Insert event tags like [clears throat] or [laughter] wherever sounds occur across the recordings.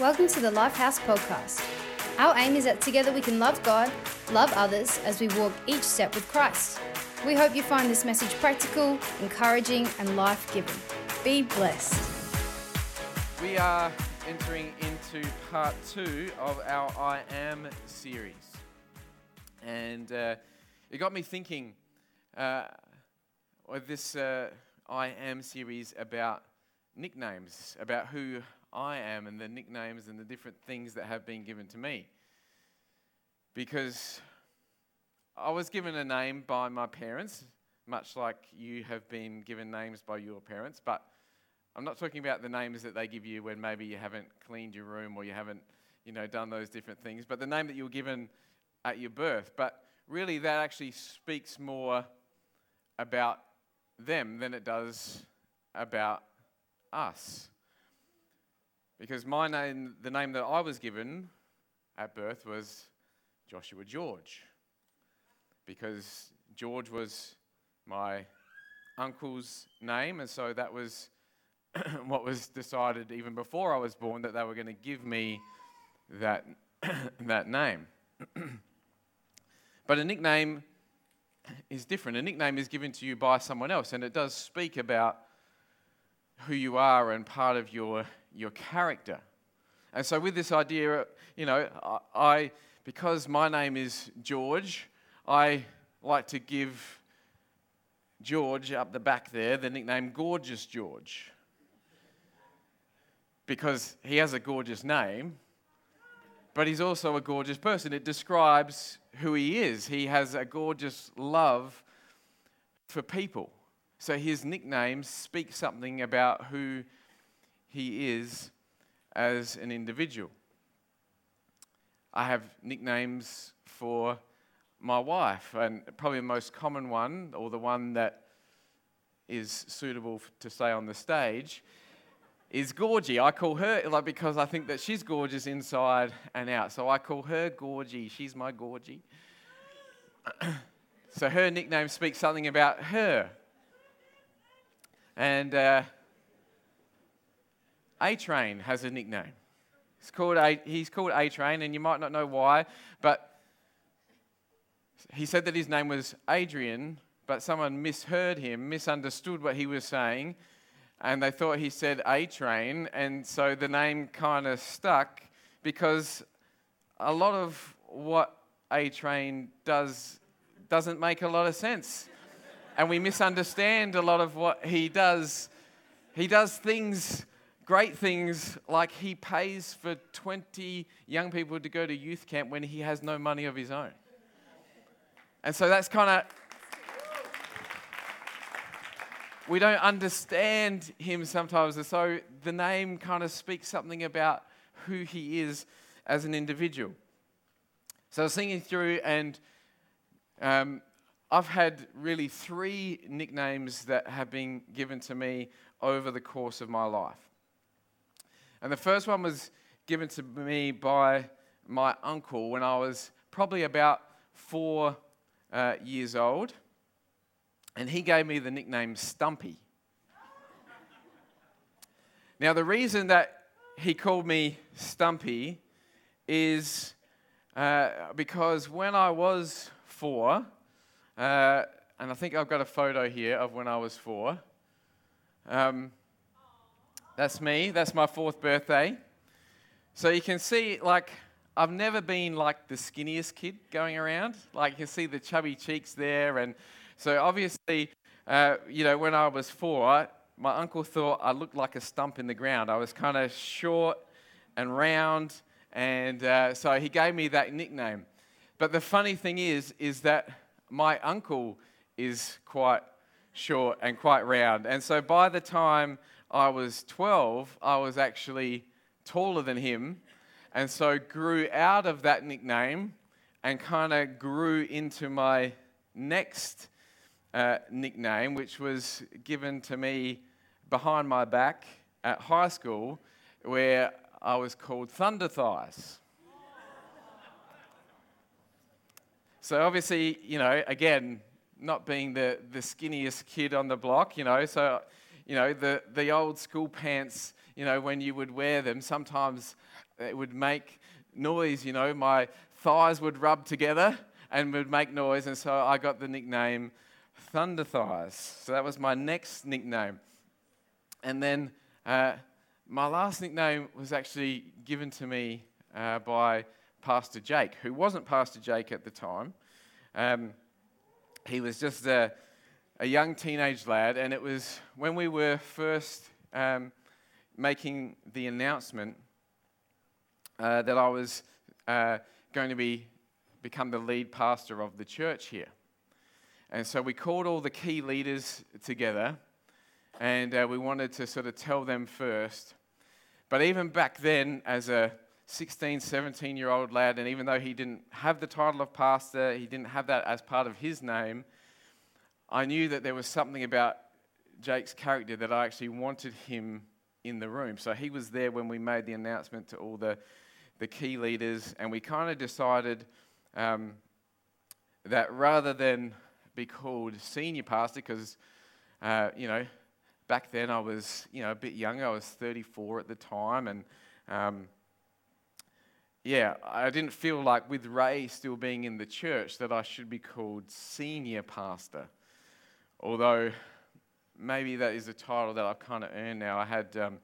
Welcome to the Lifehouse Podcast. Our aim is that together we can love God, love others as we walk each step with Christ. We hope you find this message practical, encouraging, and life giving. Be blessed. We are entering into part two of our I Am series. And uh, it got me thinking uh, with this uh, I Am series about nicknames, about who I am and the nicknames and the different things that have been given to me. Because I was given a name by my parents, much like you have been given names by your parents, but I'm not talking about the names that they give you when maybe you haven't cleaned your room or you haven't, you know, done those different things, but the name that you were given at your birth. But really, that actually speaks more about them than it does about us. Because my name, the name that I was given at birth was Joshua George. Because George was my uncle's name, and so that was [clears throat] what was decided even before I was born that they were going to give me that, [clears throat] that name. [clears throat] but a nickname is different. A nickname is given to you by someone else, and it does speak about who you are and part of your, your character. And so, with this idea, you know, I, because my name is George, I like to give George up the back there the nickname Gorgeous George. Because he has a gorgeous name, but he's also a gorgeous person. It describes who he is. He has a gorgeous love for people. So his nicknames speak something about who he is as an individual. I have nicknames for my wife, and probably the most common one, or the one that is suitable to say on the stage, is Gorgie. I call her like because I think that she's gorgeous inside and out. So I call her Gorgie. She's my Gorgie. [coughs] so her nickname speaks something about her. And uh, A Train has a nickname. He's called A, he's called A Train, and you might not know why, but he said that his name was Adrian, but someone misheard him, misunderstood what he was saying, and they thought he said A Train, and so the name kind of stuck because a lot of what A Train does doesn't make a lot of sense and we misunderstand a lot of what he does. He does things, great things, like he pays for 20 young people to go to youth camp when he has no money of his own. And so that's kind of. We don't understand him sometimes, so the name kind of speaks something about who he is as an individual. So I was thinking through, and um, I've had really three nicknames that have been given to me over the course of my life. And the first one was given to me by my uncle when I was probably about four uh, years old. And he gave me the nickname Stumpy. now, the reason that he called me Stumpy is uh, because when I was four, uh, and I think I've got a photo here of when I was four. Um, that's me. That's my fourth birthday. So you can see, like, I've never been like the skinniest kid going around. Like, you see the chubby cheeks there. And so, obviously, uh, you know, when I was four, my uncle thought I looked like a stump in the ground. I was kind of short and round. And uh, so he gave me that nickname. But the funny thing is, is that my uncle is quite short and quite round. And so by the time I was 12, I was actually taller than him. And so grew out of that nickname and kind of grew into my next uh, nickname, which was given to me behind my back at high school, where I was called Thunder Thighs. So obviously, you know, again, not being the, the skinniest kid on the block, you know, so, you know, the, the old school pants you know, when you would wear them, sometimes it would make noise, you know, my thighs would rub together and would make noise, and so I got the nickname Thunder Thighs. So that was my next nickname. And then uh, my last nickname was actually given to me uh, by Pastor Jake, who wasn't Pastor Jake at the time. Um, he was just a, a, young teenage lad, and it was when we were first um, making the announcement uh, that I was uh, going to be become the lead pastor of the church here. And so we called all the key leaders together and uh, we wanted to sort of tell them first. But even back then, as a 16, 17 year old lad, and even though he didn't have the title of pastor, he didn't have that as part of his name, I knew that there was something about Jake's character that I actually wanted him in the room. So he was there when we made the announcement to all the, the key leaders, and we kind of decided um, that rather than be called senior pastor, because, uh, you know, back then I was, you know, a bit younger. I was 34 at the time, and um, yeah, I didn't feel like with Ray still being in the church that I should be called senior pastor. Although maybe that is a title that I've kind of earned now. I had um,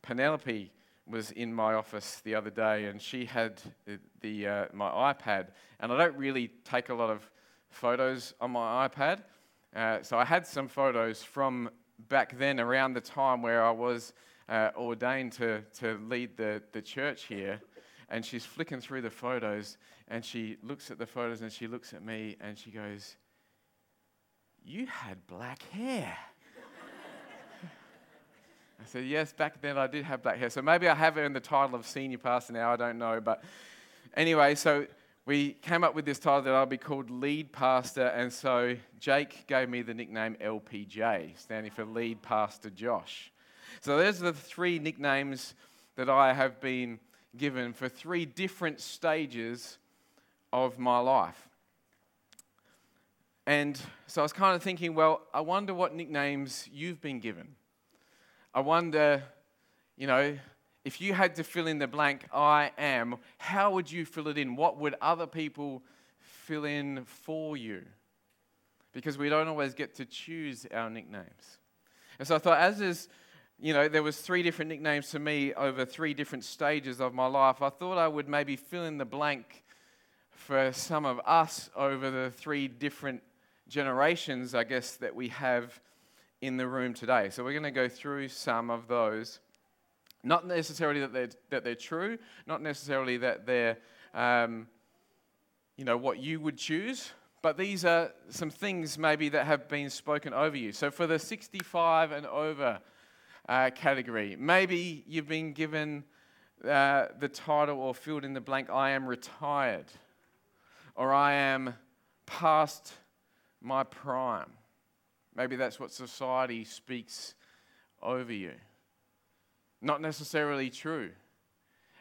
Penelope was in my office the other day, and she had the, the uh, my iPad, and I don't really take a lot of photos on my iPad. Uh, so I had some photos from back then, around the time where I was uh, ordained to, to lead the, the church here. And she's flicking through the photos, and she looks at the photos and she looks at me and she goes, You had black hair. I said, Yes, back then I did have black hair. So maybe I have earned the title of senior pastor now, I don't know. But anyway, so we came up with this title that I'll be called lead pastor, and so Jake gave me the nickname LPJ, standing for lead pastor Josh. So those are the three nicknames that I have been given for three different stages of my life. And so I was kind of thinking, well, I wonder what nicknames you've been given. I wonder, you know, if you had to fill in the blank, I am, how would you fill it in? What would other people fill in for you? Because we don't always get to choose our nicknames. And so I thought, as is, you know, there was three different nicknames to me over three different stages of my life. I thought I would maybe fill in the blank for some of us over the three different generations, I guess, that we have in the room today. So we're going to go through some of those. Not necessarily that they're, that they're true, not necessarily that they're, um, you know, what you would choose, but these are some things maybe that have been spoken over you. So for the 65 and over uh, category, maybe you've been given uh, the title or filled in the blank, I am retired, or I am past my prime. Maybe that's what society speaks over you. Not necessarily true.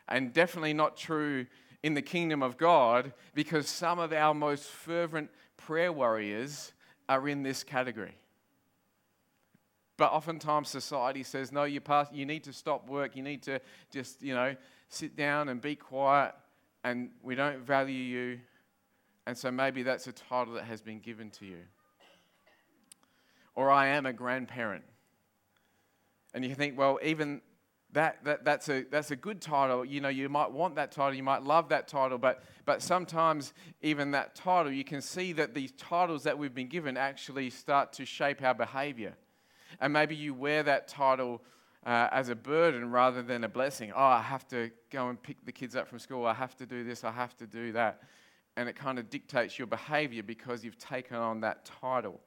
And definitely not true in the kingdom of God because some of our most fervent prayer warriors are in this category. But oftentimes society says, no, you, pass, you need to stop work. You need to just, you know, sit down and be quiet. And we don't value you. And so maybe that's a title that has been given to you. Or I am a grandparent. And you think, well, even that, that, that's, a, that's a good title. You know, you might want that title, you might love that title, but, but sometimes even that title, you can see that these titles that we've been given actually start to shape our behavior. And maybe you wear that title uh, as a burden rather than a blessing. Oh, I have to go and pick the kids up from school. I have to do this. I have to do that. And it kind of dictates your behavior because you've taken on that title.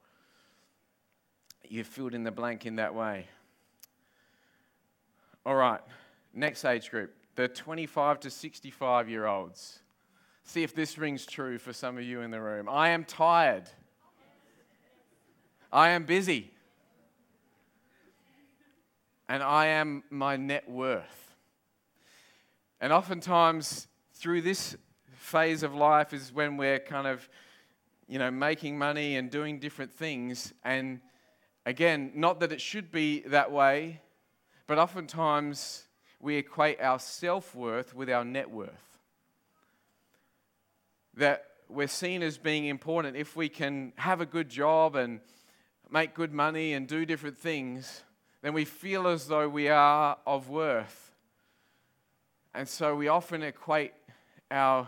You've filled in the blank in that way. All right, next age group the 25 to 65 year olds. See if this rings true for some of you in the room. I am tired. I am busy. And I am my net worth. And oftentimes, through this phase of life, is when we're kind of, you know, making money and doing different things. And again, not that it should be that way, But oftentimes we equate our self worth with our net worth. That we're seen as being important if we can have a good job and make good money and do different things, then we feel as though we are of worth. And so we often equate our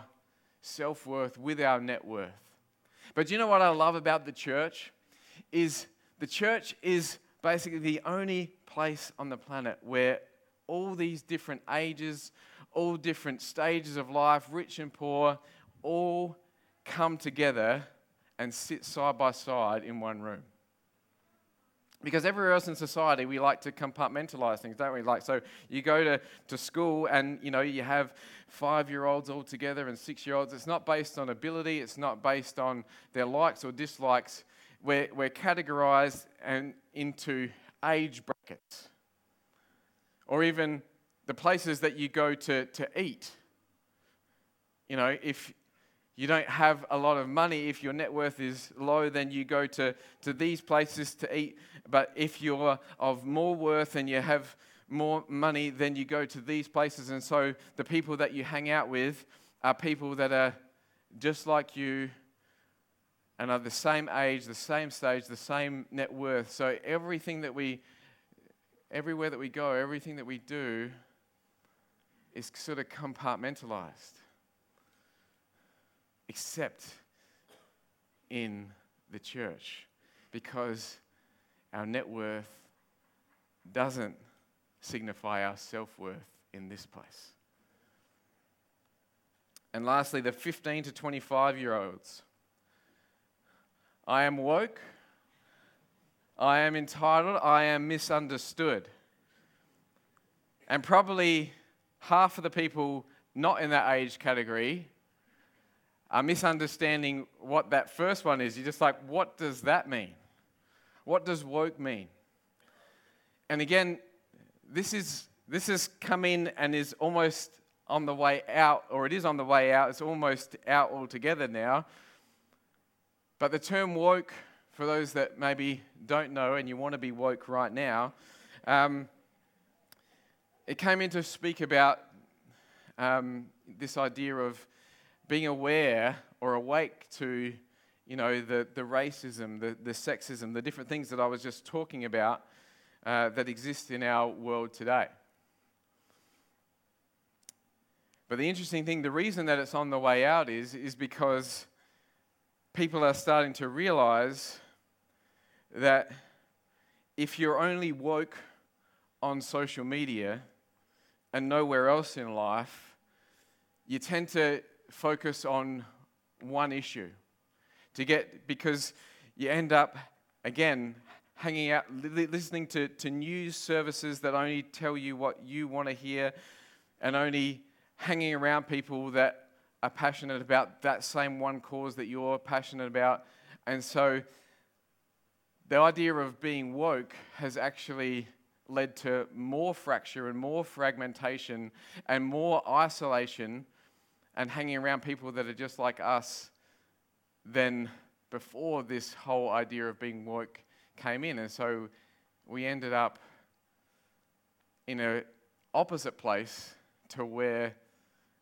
self worth with our net worth. But you know what I love about the church? Is the church is basically the only place on the planet where all these different ages, all different stages of life, rich and poor, all come together and sit side by side in one room. Because everywhere else in society, we like to compartmentalize things, don't we? Like, so you go to, to school and, you know, you have five-year-olds all together and six-year-olds. It's not based on ability. It's not based on their likes or dislikes. We're, we're categorized and into age brackets. Or even the places that you go to, to eat. You know, if you don't have a lot of money, if your net worth is low, then you go to, to these places to eat. But if you're of more worth and you have more money, then you go to these places. And so the people that you hang out with are people that are just like you and are the same age, the same stage, the same net worth. So everything that we, everywhere that we go, everything that we do is sort of compartmentalized except in the church because our net worth doesn't signify our self worth in this place. And lastly, the 15 to 25 year olds. I am woke. I am entitled. I am misunderstood. And probably half of the people not in that age category misunderstanding what that first one is. You're just like, what does that mean? What does woke mean? And again, this is this has come in and is almost on the way out, or it is on the way out. It's almost out altogether now. But the term woke, for those that maybe don't know and you want to be woke right now, um, it came in to speak about um, this idea of being aware or awake to, you know, the, the racism, the, the sexism, the different things that I was just talking about uh, that exist in our world today. But the interesting thing, the reason that it's on the way out is, is because people are starting to realize that if you're only woke on social media and nowhere else in life, you tend to focus on one issue to get because you end up again hanging out listening to, to news services that only tell you what you want to hear and only hanging around people that are passionate about that same one cause that you're passionate about. And so the idea of being woke has actually led to more fracture and more fragmentation and more isolation and hanging around people that are just like us than before this whole idea of being woke came in. And so we ended up in an opposite place to where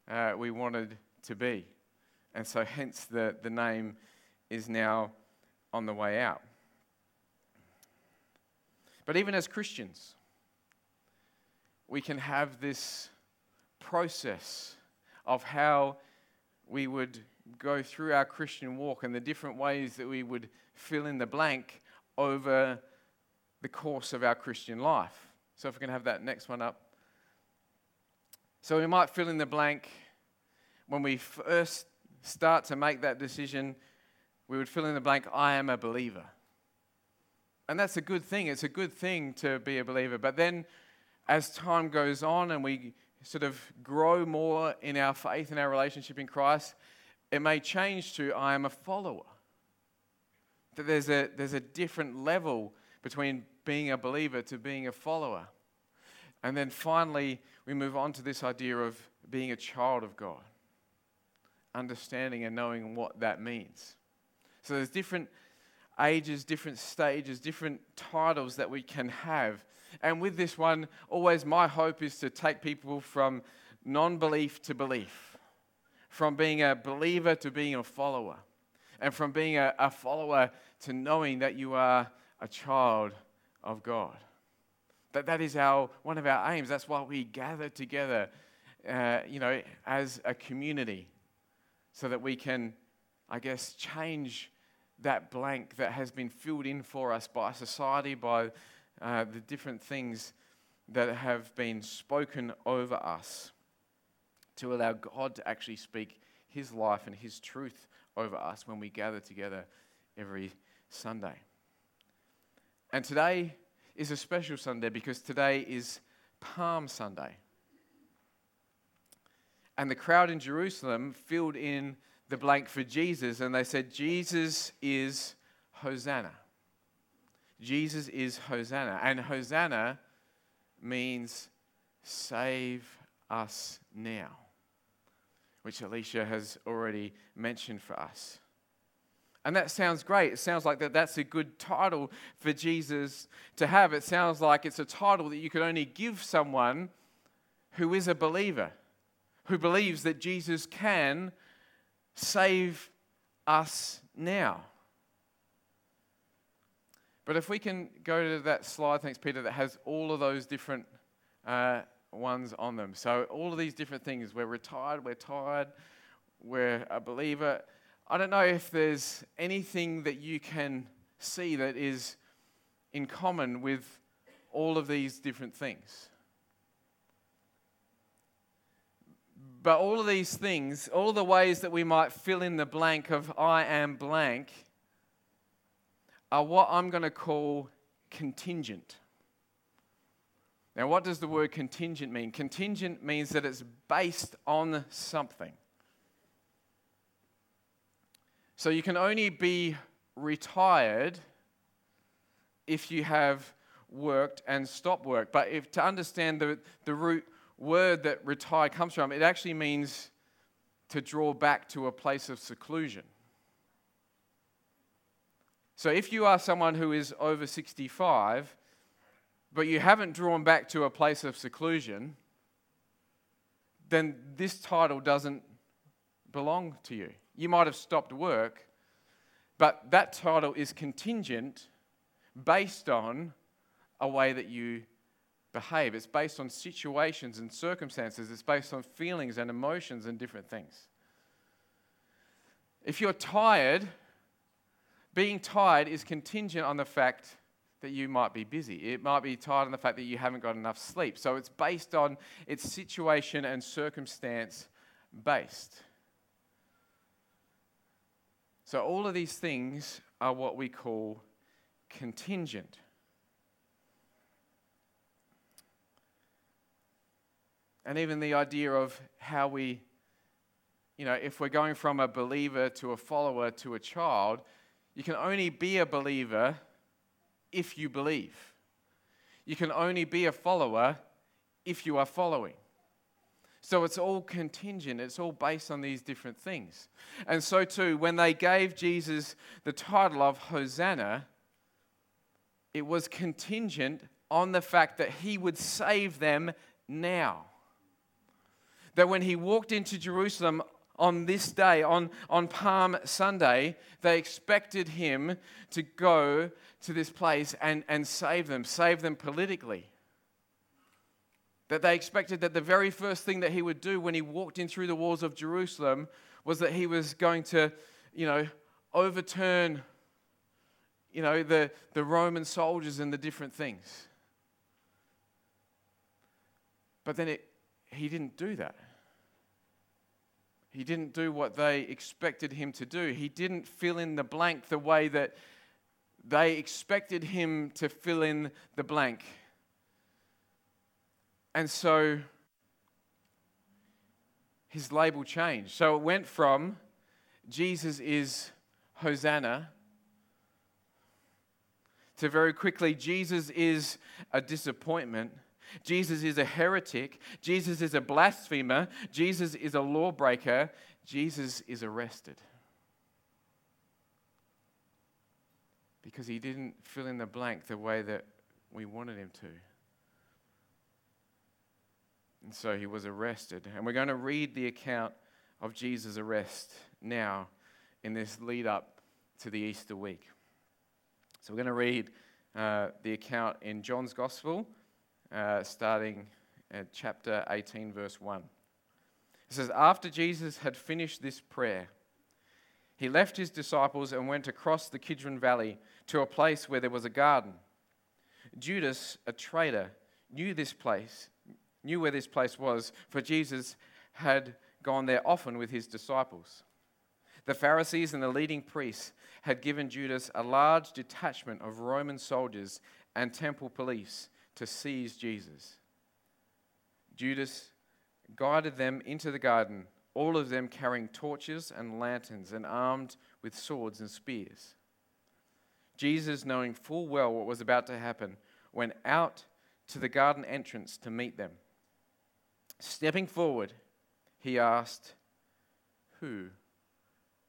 uh, we wanted to be. And so, hence, the, the name is now on the way out. But even as Christians, we can have this process of how we would go through our Christian walk and the different ways that we would fill in the blank over the course of our Christian life. So, if we can have that next one up. So, we might fill in the blank when we first start to make that decision, we would fill in the blank, I am a believer. And that's a good thing. It's a good thing to be a believer. But then, as time goes on and we sort of grow more in our faith and our relationship in Christ, it may change to I am a follower. That there's a, there's a different level between being a believer to being a follower. And then finally, we move on to this idea of being a child of God, understanding and knowing what that means. So there's different ages, different stages, different titles that we can have. And with this one, always my hope is to take people from non belief to belief, from being a believer to being a follower, and from being a, a follower to knowing that you are a child of God. That, that is our, one of our aims. That's why we gather together, uh, you know, as a community, so that we can, I guess, change that blank that has been filled in for us by society, by uh, the different things that have been spoken over us, to allow God to actually speak His life and His truth over us when we gather together every Sunday. And today is a special Sunday because today is Palm Sunday. And the crowd in Jerusalem filled in the blank for Jesus and they said, Jesus is Hosanna. Jesus is Hosanna. And Hosanna means save us now, which Alicia has already mentioned for us. And that sounds great. It sounds like that that's a good title for Jesus to have. It sounds like it's a title that you could only give someone who is a believer, who believes that Jesus can save us now. But if we can go to that slide, thanks, Peter, that has all of those different uh, ones on them. So, all of these different things we're retired, we're tired, we're a believer. I don't know if there's anything that you can see that is in common with all of these different things. But all of these things, all the ways that we might fill in the blank of I am blank, are what I'm going to call contingent. Now, what does the word contingent mean? Contingent means that it's based on something. So you can only be retired if you have worked and stopped work. But if to understand the, the root word that retire comes from, it actually means to draw back to a place of seclusion. So if you are someone who is over 65, but you haven't drawn back to a place of seclusion, then this title doesn't belong to you. You might have stopped work, but that title is contingent based on a way that you behave. It's based on situations and circumstances, it's based on feelings and emotions and different things. If you're tired, being tired is contingent on the fact that you might be busy. It might be tired on the fact that you haven't got enough sleep. So it's based on its situation and circumstance based. So all of these things are what we call contingent. And even the idea of how we, you know, if we're going from a believer to a follower to a child, you can only be a believer if you believe. You can only be a follower if you are following. So it's all contingent, it's all based on these different things. And so, too, when they gave Jesus the title of Hosanna, it was contingent on the fact that he would save them now. That when he walked into Jerusalem on this day, on, on Palm Sunday, they expected him to go to this place and, and save them, save them politically. That they expected that the very first thing that he would do when he walked in through the walls of Jerusalem was that he was going to, you know, overturn, you know, the, the Roman soldiers and the different things. But then it, he didn't do that. He didn't do what they expected him to do. He didn't fill in the blank the way that they expected him to fill in the blank. And so his label changed. So it went from Jesus is Hosanna to very quickly Jesus is a disappointment Jesus is a heretic. Jesus is a blasphemer. Jesus is a lawbreaker. Jesus is arrested. Because he didn't fill in the blank the way that we wanted him to. And so he was arrested. And we're going to read the account of Jesus' arrest now in this lead up to the Easter week. So we're going to read uh, the account in John's Gospel, uh, starting at chapter 18, verse 1. It says, After Jesus had finished this prayer, he left his disciples and went across the Kidron Valley to a place where there was a garden. Judas, a traitor, knew this place, knew where this place was, for Jesus had gone there often with his disciples. The Pharisees and the leading priests had given Judas a large detachment of Roman soldiers and temple police to seize Jesus. Judas guided them into the garden, all of them carrying torches and lanterns and armed with swords and spears. Jesus, knowing full well what was about to happen, went out to the garden entrance to meet them. Stepping forward, he asked, Who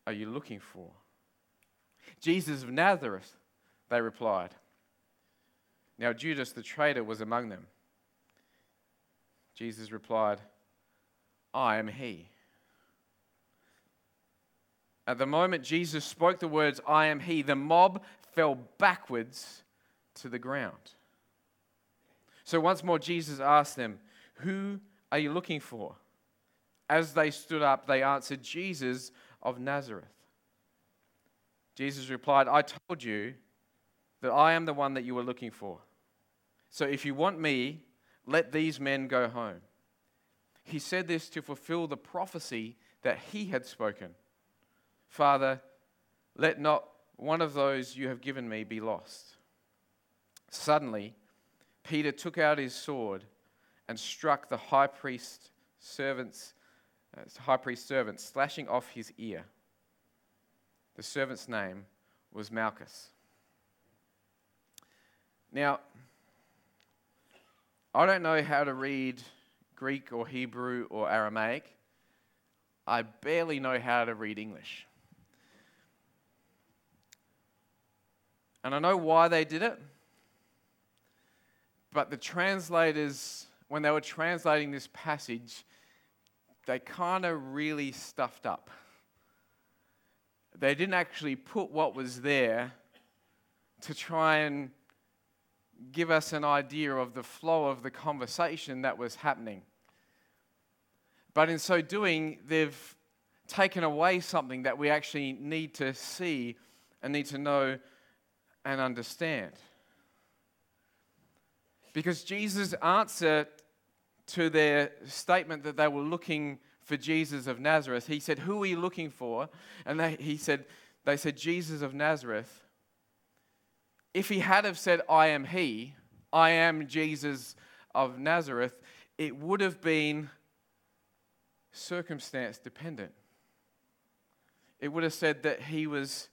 are you looking for? Jesus of Nazareth, they replied. Now, Judas the traitor was among them. Jesus replied, I am he. At the moment Jesus spoke the words, I am he, the mob fell backwards to the ground. So once more, Jesus asked them, Who are you looking for? As they stood up, they answered, Jesus of Nazareth. Jesus replied, I told you that I am the one that you were looking for. So if you want me, let these men go home. He said this to fulfill the prophecy that he had spoken Father, let not one of those you have given me be lost. Suddenly, Peter took out his sword and struck the high priest servant's uh, high priest servant, slashing off his ear. The servant's name was Malchus. Now, I don't know how to read Greek or Hebrew or Aramaic. I barely know how to read English. And I know why they did it. But the translators, when they were translating this passage, they kind of really stuffed up. They didn't actually put what was there to try and give us an idea of the flow of the conversation that was happening. But in so doing, they've taken away something that we actually need to see and need to know and understand. Because Jesus' answer to their statement that they were looking for Jesus of Nazareth, he said, Who are you looking for? And they, he said, they said, Jesus of Nazareth. If he had have said, I am he, I am Jesus of Nazareth, it would have been circumstance dependent. It would have said that he was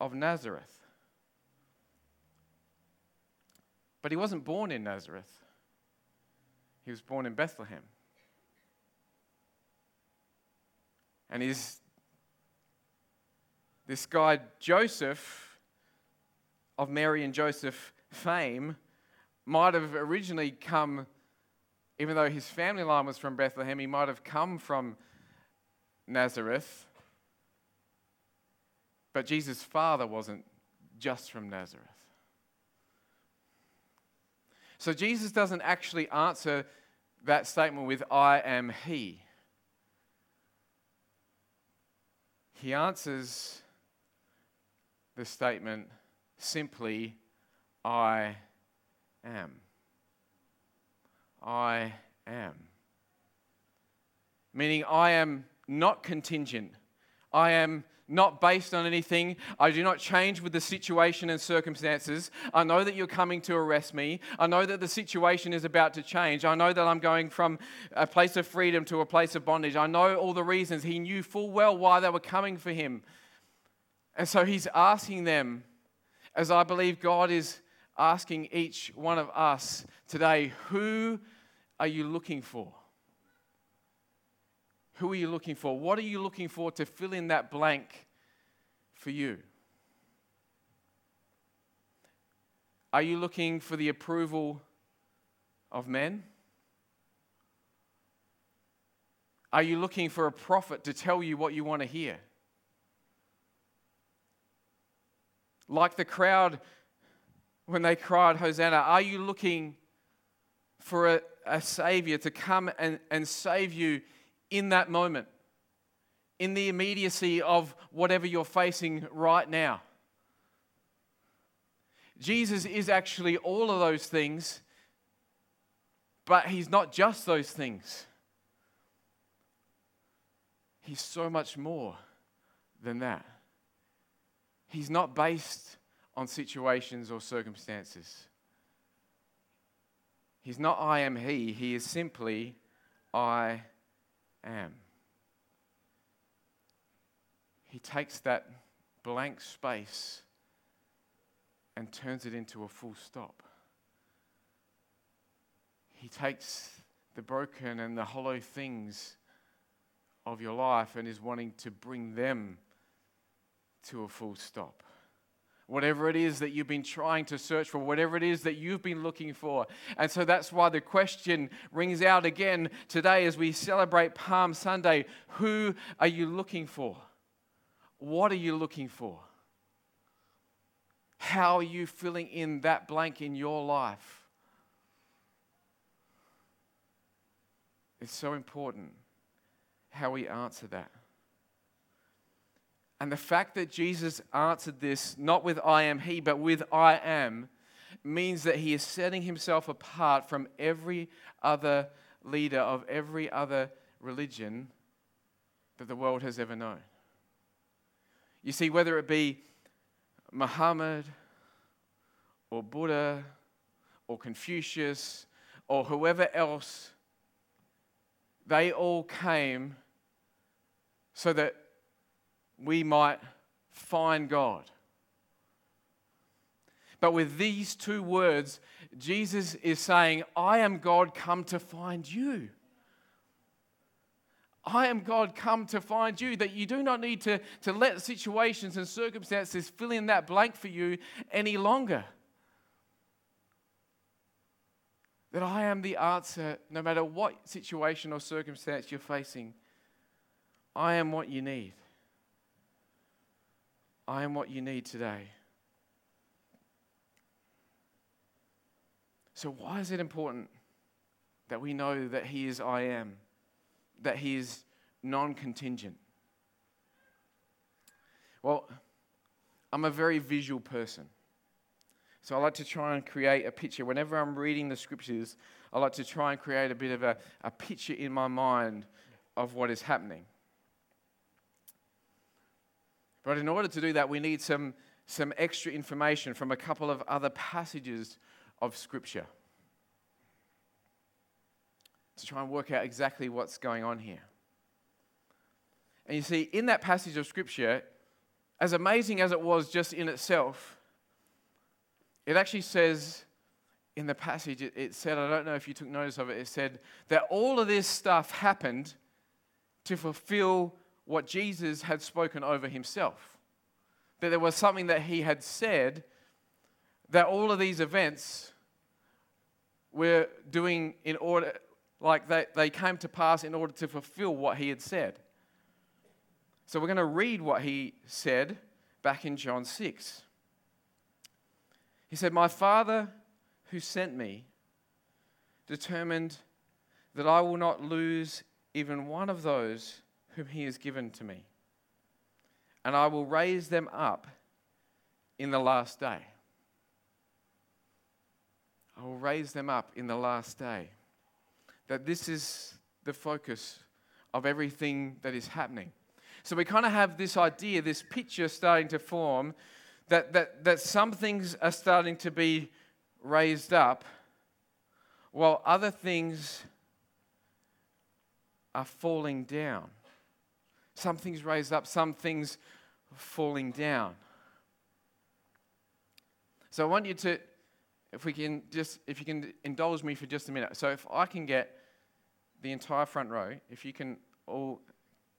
of Nazareth. But he wasn't born in Nazareth, he was born in Bethlehem. And his, this guy, Joseph, of Mary and Joseph fame, might have originally come, even though his family line was from Bethlehem, he might have come from Nazareth. But Jesus' father wasn't just from Nazareth. So Jesus doesn't actually answer that statement with, I am He. He answers the statement simply, I am. I am. Meaning, I am not contingent. I am not based on anything. I do not change with the situation and circumstances. I know that you're coming to arrest me. I know that the situation is about to change. I know that I'm going from a place of freedom to a place of bondage. I know all the reasons. He knew full well why they were coming for him. And so he's asking them, as I believe God is asking each one of us today, who are you looking for? Who are you looking for? What are you looking for to fill in that blank for you? Are you looking for the approval of men? Are you looking for a prophet to tell you what you want to hear? Like the crowd when they cried, Hosanna, are you looking for a, a Savior to come and, and save you in that moment, in the immediacy of whatever you're facing right now? Jesus is actually all of those things, but He's not just those things. He's so much more than that. He's not based on situations or circumstances. He's not I am He, He is simply I am. He takes that blank space and turns it into a full stop. He takes the broken and the hollow things of your life and is wanting to bring them to a full stop. Whatever it is that you've been trying to search for, whatever it is that you've been looking for. And so that's why the question rings out again today as we celebrate Palm Sunday Who are you looking for? What are you looking for? How are you filling in that blank in your life? It's so important how we answer that. And the fact that Jesus answered this not with I am He, but with I am, means that He is setting Himself apart from every other leader of every other religion that the world has ever known. You see, whether it be Muhammad or Buddha or Confucius or whoever else, they all came so that we might find God. But with these two words, Jesus is saying, I am God come to find you. I am God come to find you, that you do not need to, to let situations and circumstances fill in that blank for you any longer. That I am the answer no matter what situation or circumstance you're facing. I am what you need. I am what you need today. So, why is it important that we know that He is I am? that he is non contingent? Well, I'm a very visual person. So I like to try and create a picture. Whenever I'm reading the scriptures, I like to try and create a bit of a, a picture in my mind of what is happening. But in order to do that, we need some, some extra information from a couple of other passages of scripture to try and work out exactly what's going on here. And you see, in that passage of Scripture, as amazing as it was just in itself, it actually says in the passage, it, said, I don't know if you took notice of it, it said that all of this stuff happened to fulfill what Jesus had spoken over himself. That there was something that he had said that all of these events were doing in order, like they, they came to pass in order to fulfill what he had said. So we're going to read what he said back in John 6. He said, My Father who sent me determined that I will not lose even one of those whom he has given to me, and I will raise them up in the last day. I will raise them up in the last day that this is the focus of everything that is happening. So we kind of have this idea, this picture starting to form that, that, that some things are starting to be raised up while other things are falling down. Some things raised up, some things falling down. So I want you to, if we can just, if you can indulge me for just a minute. So if I can get the entire front row, if you can all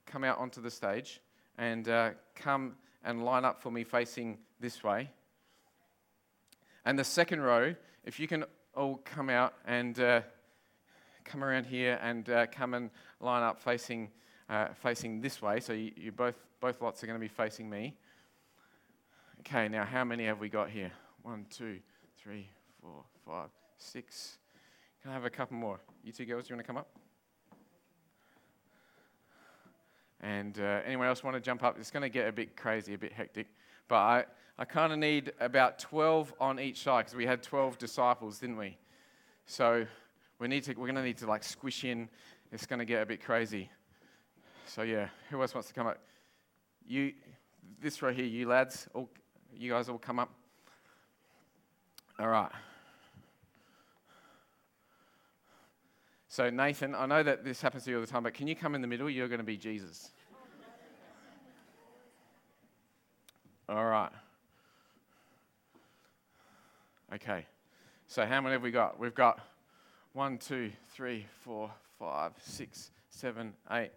come out onto the stage and uh, come and line up for me facing this way. And the second row, if you can all come out and uh, come around here and uh, come and line up facing, uh, facing this way. So you, you both, both lots are going to be facing me. Okay, now how many have we got here? One, two, three, four, five, six. Can I have a couple more? You two girls, you want to come up? And uh, anyone else want to jump up? It's going to get a bit crazy, a bit hectic. But I, I kind of need about 12 on each side because we had 12 disciples, didn't we? So we need to, we're going to need to like squish in. It's going to get a bit crazy. So yeah, who else wants to come up? You, this right here, you lads, all, you guys all come up. All right. So, Nathan, I know that this happens to you all the time, but can you come in the middle? You're going to be Jesus. all right. Okay. So, how many have we got? We've got one, two, three, four, five, six, seven, eight,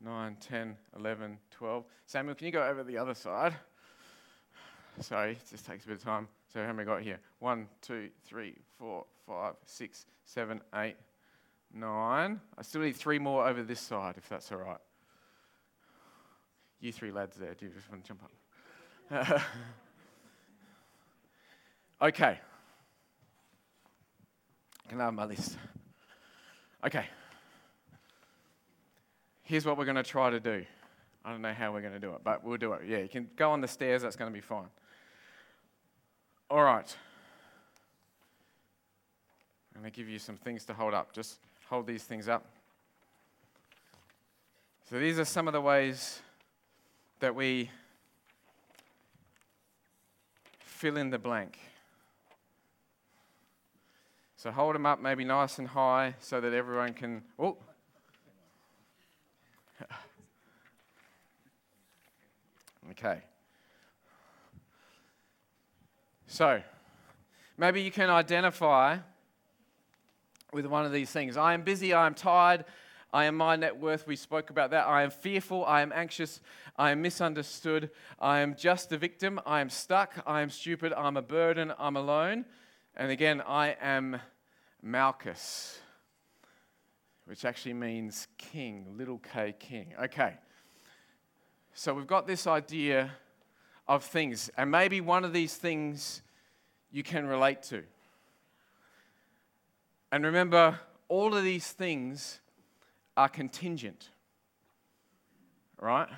nine, ten, eleven, twelve. Samuel, can you go over the other side? Sorry, it just takes a bit of time. So, how many got here? One, two, three, four, five, six, seven, eight, nine. I still need three more over this side, if that's all right. You three lads there, do you just want to jump up? [laughs] okay. Can I have my list? Okay. Here's what we're going to try to do. I don't know how we're going to do it, but we'll do it. Yeah, you can go on the stairs, that's going to be fine. All right. I'm going to give you some things to hold up. Just hold these things up. So, these are some of the ways that we fill in the blank. So, hold them up maybe nice and high so that everyone can. Oh! Okay. So, maybe you can identify with one of these things. I am busy, I am tired, I am my net worth. We spoke about that. I am fearful, I am anxious, I am misunderstood, I am just a victim, I am stuck, I am stupid, I'm a burden, I'm alone. And again, I am Malchus, which actually means king, little k king. Okay. So we've got this idea of things, and maybe one of these things you can relate to. And remember, all of these things are contingent, right?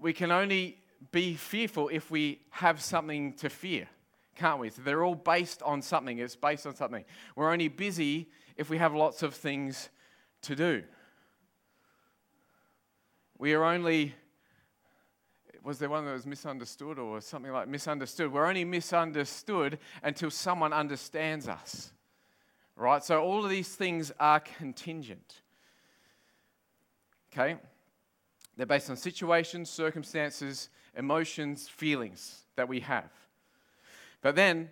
We can only be fearful if we have something to fear, can't we? So they're all based on something. It's based on something. We're only busy if we have lots of things to do. We are only was there one that was misunderstood or something like misunderstood? We're only misunderstood until someone understands us. Right? So all of these things are contingent. Okay? They're based on situations, circumstances, emotions, feelings that we have. But then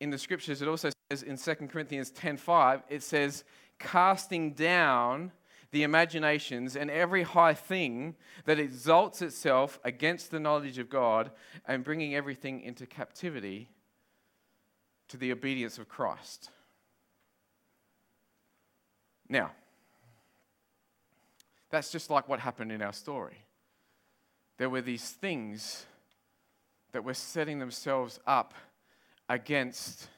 in the scriptures it also says in 2 Corinthians 10:5 it says casting down the imaginations and every high thing that exalts itself against the knowledge of God and bringing everything into captivity to the obedience of Christ. Now, that's just like what happened in our story. There were these things that were setting themselves up against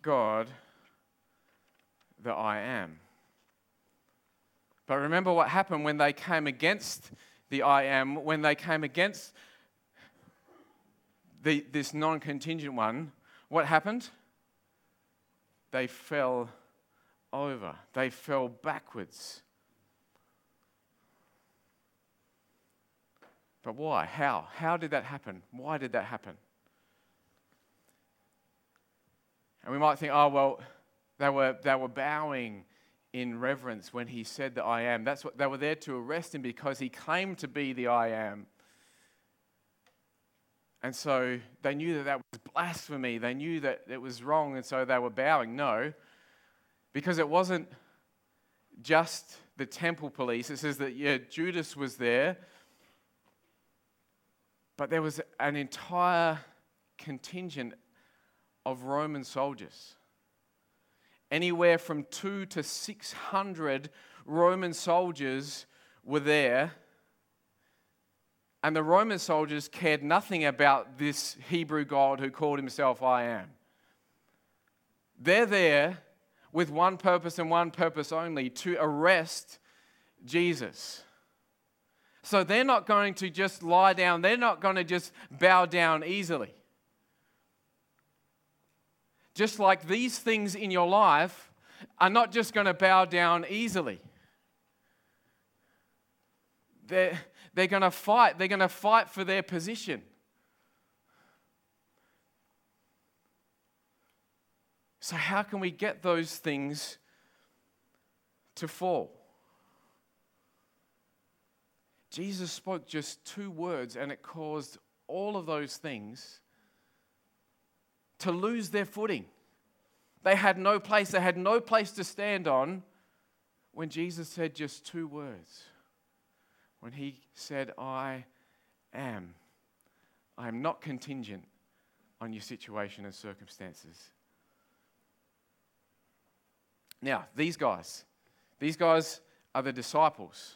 God, the I am. But remember what happened when they came against the I am, when they came against the, this non contingent one, what happened? They fell over, they fell backwards. But why? How? How did that happen? Why did that happen? And we might think, oh, well, they were, they were bowing in reverence when he said the I am. That's what they were there to arrest him because he claimed to be the I am. And so they knew that that was blasphemy. They knew that it was wrong, and so they were bowing. No, because it wasn't just the temple police. It says that, yeah, Judas was there, but there was an entire contingent of Roman soldiers anywhere from two to 600 Roman soldiers were there. And the Roman soldiers cared nothing about this Hebrew God who called himself I am. They're there with one purpose and one purpose only to arrest Jesus. So they're not going to just lie down, they're not going to just bow down easily. Just like these things in your life are not just going to bow down easily. They're, they're going to fight. They're going to fight for their position. So, how can we get those things to fall? Jesus spoke just two words, and it caused all of those things to lose their footing. They had no place, they had no place to stand on when Jesus said just two words. When he said, I am. I am not contingent on your situation and circumstances. Now, these guys, these guys are the disciples.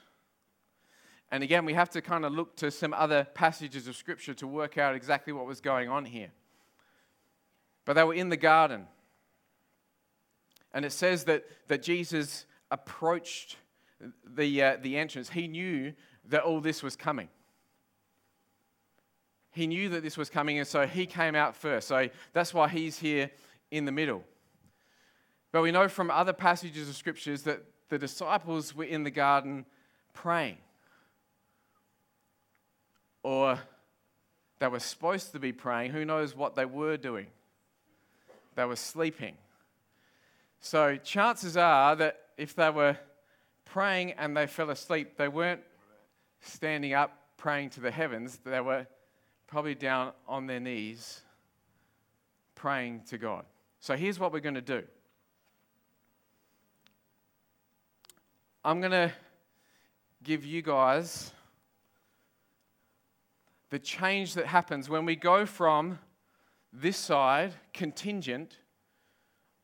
And again, we have to kind of look to some other passages of Scripture to work out exactly what was going on here. But they were in the garden. And it says that, that Jesus approached the, uh, the entrance. He knew that all this was coming. He knew that this was coming, and so he came out first. So that's why he's here in the middle. But we know from other passages of scriptures that the disciples were in the garden praying. Or they were supposed to be praying. Who knows what they were doing? They were sleeping. So chances are that if they were praying and they fell asleep, they weren't standing up praying to the heavens, they were probably down on their knees praying to God. So here's what we're going to do I'm going to give you guys the change that happens when we go from this side, contingent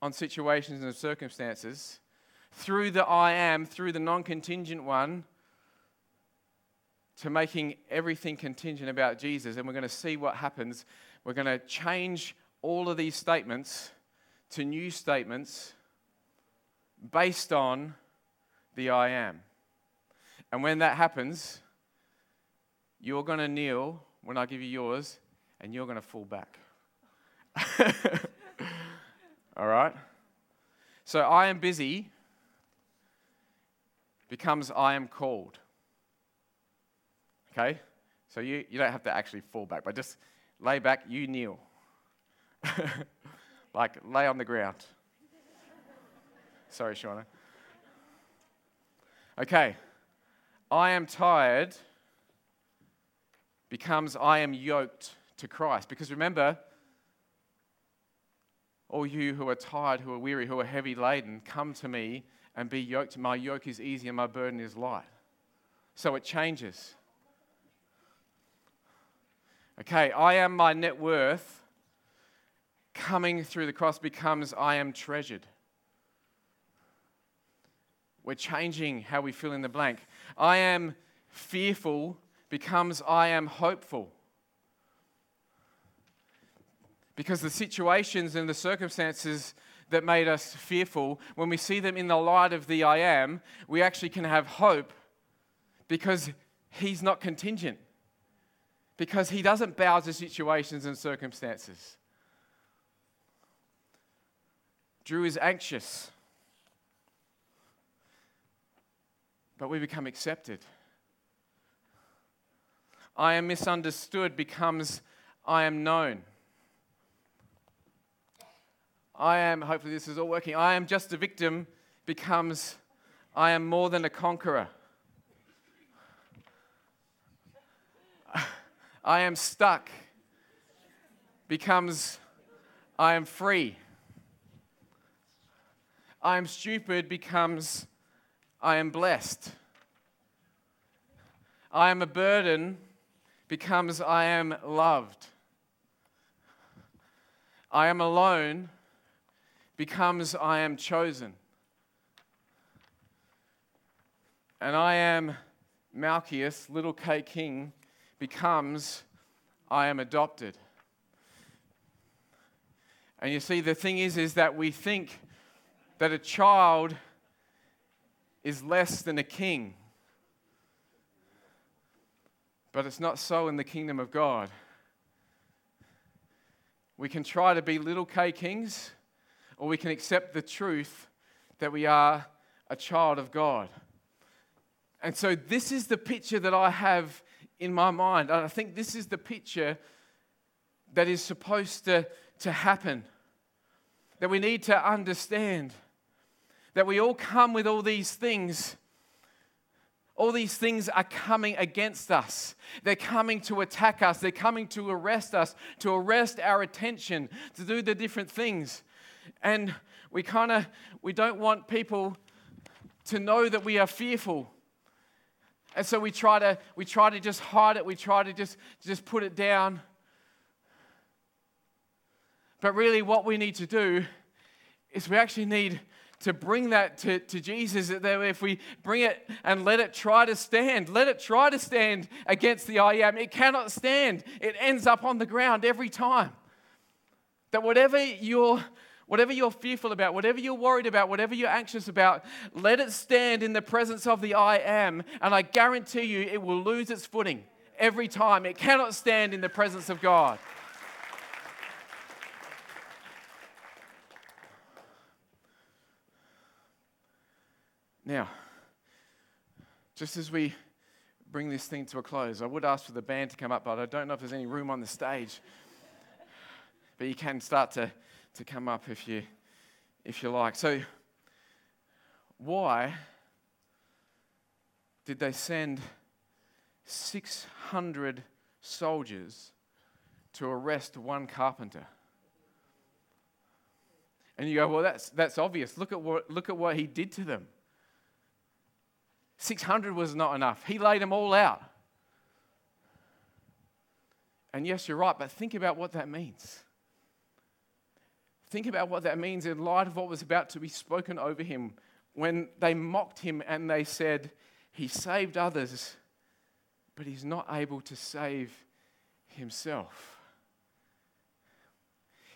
on situations and circumstances, through the I am, through the non contingent one, to making everything contingent about Jesus. And we're going to see what happens. We're going to change all of these statements to new statements based on the I am. And when that happens, you're going to kneel when I give you yours, and you're going to fall back. [laughs] All right? So I am busy becomes I am called. Okay? So you, you don't have to actually fall back, but just lay back, you kneel. [laughs] like lay on the ground. Sorry, Shauna. Okay. I am tired becomes I am yoked to Christ. Because remember, all you who are tired, who are weary, who are heavy laden, come to me and be yoked. My yoke is easy and my burden is light. So it changes. Okay, I am my net worth coming through the cross becomes I am treasured. We're changing how we fill in the blank. I am fearful becomes I am hopeful. Because the situations and the circumstances that made us fearful, when we see them in the light of the I am, we actually can have hope because He's not contingent. Because He doesn't bow to situations and circumstances. Drew is anxious but we become accepted. I am misunderstood becomes I am known. I am, hopefully, this is all working. I am just a victim becomes I am more than a conqueror. [laughs] I am stuck becomes I am free. I am stupid becomes I am blessed. I am a burden becomes I am loved. I am alone becomes I am chosen. And I am Malchus, little K king, becomes I am adopted. And you see, the thing is, is that we think that a child is less than a king. But it's not so in the kingdom of God. We can try to be little K kings, or we can accept the truth that we are a child of God. And so, this is the picture that I have in my mind. And I think this is the picture that is supposed to, to happen, that we need to understand. That we all come with all these things. All these things are coming against us. They're coming to attack us. They're coming to arrest us, to arrest our attention, to do the different things. And we kind of we don't want people to know that we are fearful. And so we try to we try to just hide it. We try to just just put it down. But really what we need to do is we actually need to bring that to, to Jesus. That if we bring it and let it try to stand, let it try to stand against the I am, it cannot stand. It ends up on the ground every time. That whatever you're whatever you're fearful about, whatever you're worried about, whatever you're anxious about, let it stand in the presence of the I am, and I guarantee you it will lose its footing every time. It cannot stand in the presence of God. Now, just as we bring this thing to a close, I would ask for the band to come up, but I don't know if there's any room on the stage. But you can start to, to come up if you, if you like. So, why did they send 600 soldiers to arrest one carpenter? And you go, well, that's, that's obvious. Look at, what, look at what he did to them. 600 was not enough. He laid them all out. And yes, you're right, but think about what that means. Think about what that means in light of what was about to be spoken over him when they mocked him and they said, He saved others, but he's not able to save himself.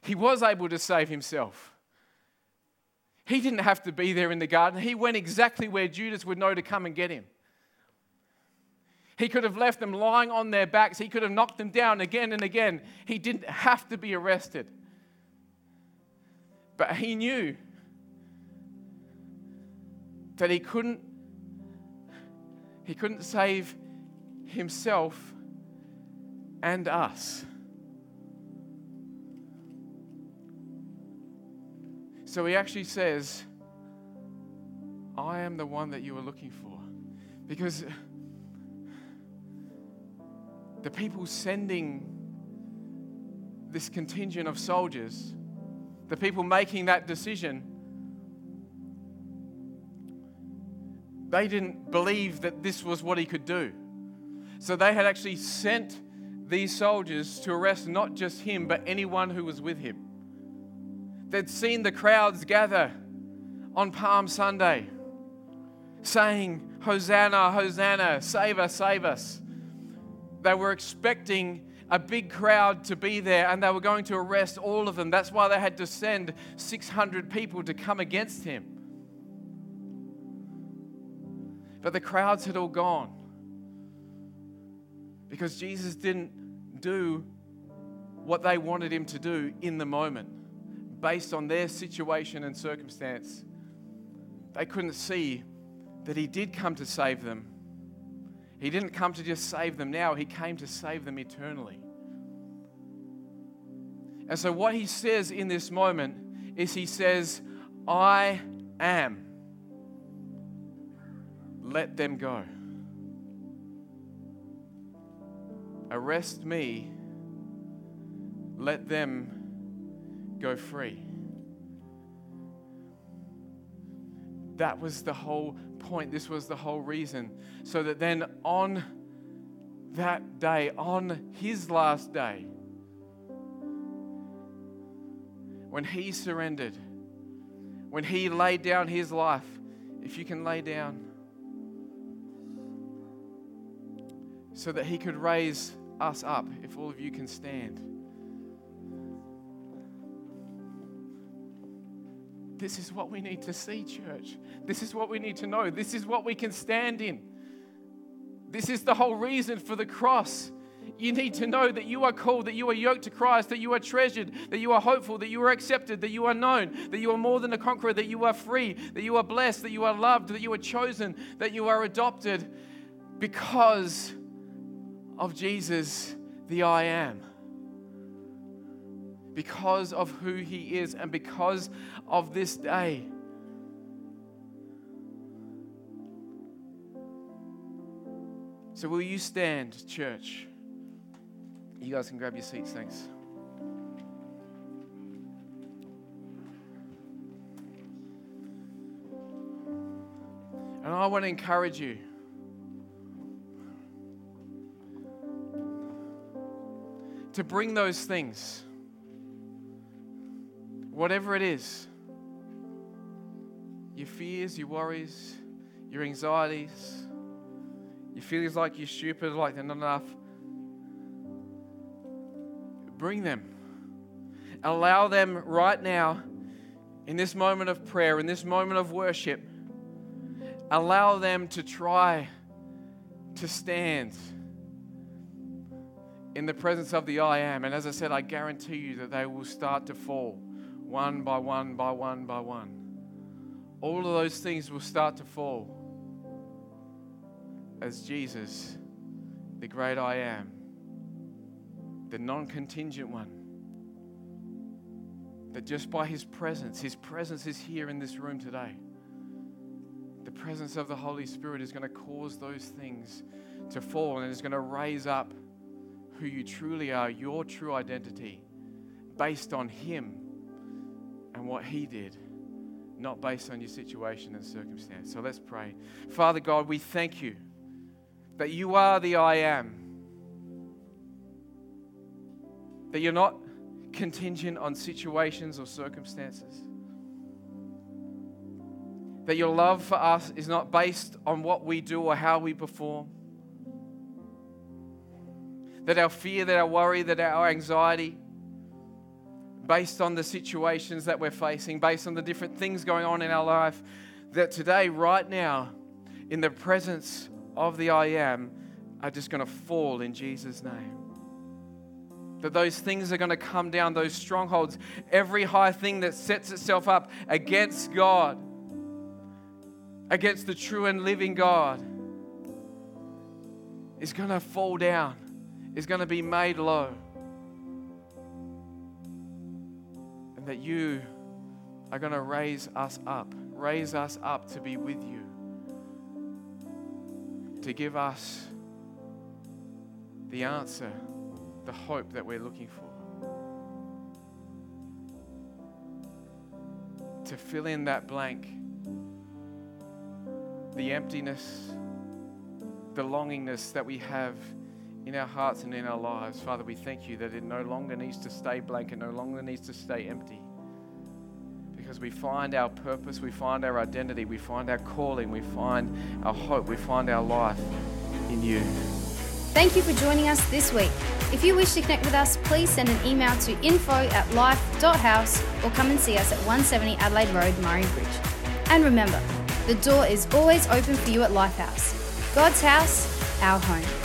He was able to save himself. He didn't have to be there in the garden. He went exactly where Judas would know to come and get him. He could have left them lying on their backs. He could have knocked them down again and again. He didn't have to be arrested. But he knew that he couldn't he couldn't save himself and us. So he actually says, I am the one that you were looking for. Because the people sending this contingent of soldiers, the people making that decision, they didn't believe that this was what he could do. So they had actually sent these soldiers to arrest not just him, but anyone who was with him. They'd seen the crowds gather on Palm Sunday saying, Hosanna, Hosanna, save us, save us. They were expecting a big crowd to be there and they were going to arrest all of them. That's why they had to send 600 people to come against him. But the crowds had all gone because Jesus didn't do what they wanted him to do in the moment based on their situation and circumstance. They couldn't see that He did come to save them. He didn't come to just save them now, He came to save them eternally. And so, what He says in this moment is He says, I am. Let them go. Arrest me. Let them go free. That was the whole point. This was the whole reason. So that then on that day, on his last day, when he surrendered, when he laid down his life, if you can lay down, so that he could raise us up, if all of you can stand. This is what we need to see, church. This is what we need to know. This is what we can stand in. This is the whole reason for the cross. You need to know that you are called, that you are yoked to Christ, that you are treasured, that you are hopeful, that you are accepted, that you are known, that you are more than a conqueror, that you are free, that you are blessed, that you are loved, that you are chosen, that you are adopted because of Jesus, the I am. Because of who he is and because of this day. So, will you stand, church? You guys can grab your seats, thanks. And I want to encourage you. To bring those things, whatever it is your fears, your worries, your anxieties, your feelings like you're stupid, like they're not enough Bring them. Allow them right now, in this moment of prayer, in this moment of worship, allow them to try to stand in the presence of the I am. And as I said, I guarantee you that they will start to fall one by one, by one, by one. All of those things will start to fall as Jesus, the great I am, the non contingent one. That just by His presence, His presence is here in this room today. The presence of the Holy Spirit is going to cause those things to fall and is going to raise up who you truly are, your true identity, based on Him and what He did, not based on your situation and circumstance. So let's pray. Father God, we thank you that you are the I am that you're not contingent on situations or circumstances. That your love for us is not based on what we do or how we perform. That our fear, that our worry, that our anxiety, based on the situations that we're facing, based on the different things going on in our life, that today, right now, in the presence of the I am, are just going to fall in Jesus' name that those things are going to come down, those strongholds, every high thing that sets itself up against God, against the true and living God, is going to fall down, is going to be made low. That you are going to raise us up, raise us up to be with you, to give us the answer the hope that we're looking for. To fill in that blank, the emptiness, the longingness that we have in our hearts and in our lives. Father, we thank you that it no longer needs to stay blank, it no longer needs to stay empty. Because we find our purpose, we find our identity, we find our calling, we find our hope, we find our life in you. Thank you for joining us this week. If you wish to connect with us, please send an email to info at life.house or come and see us at 170 Adelaide Road, Murray Bridge. And remember, the door is always open for you at Lifehouse. God's house, our home.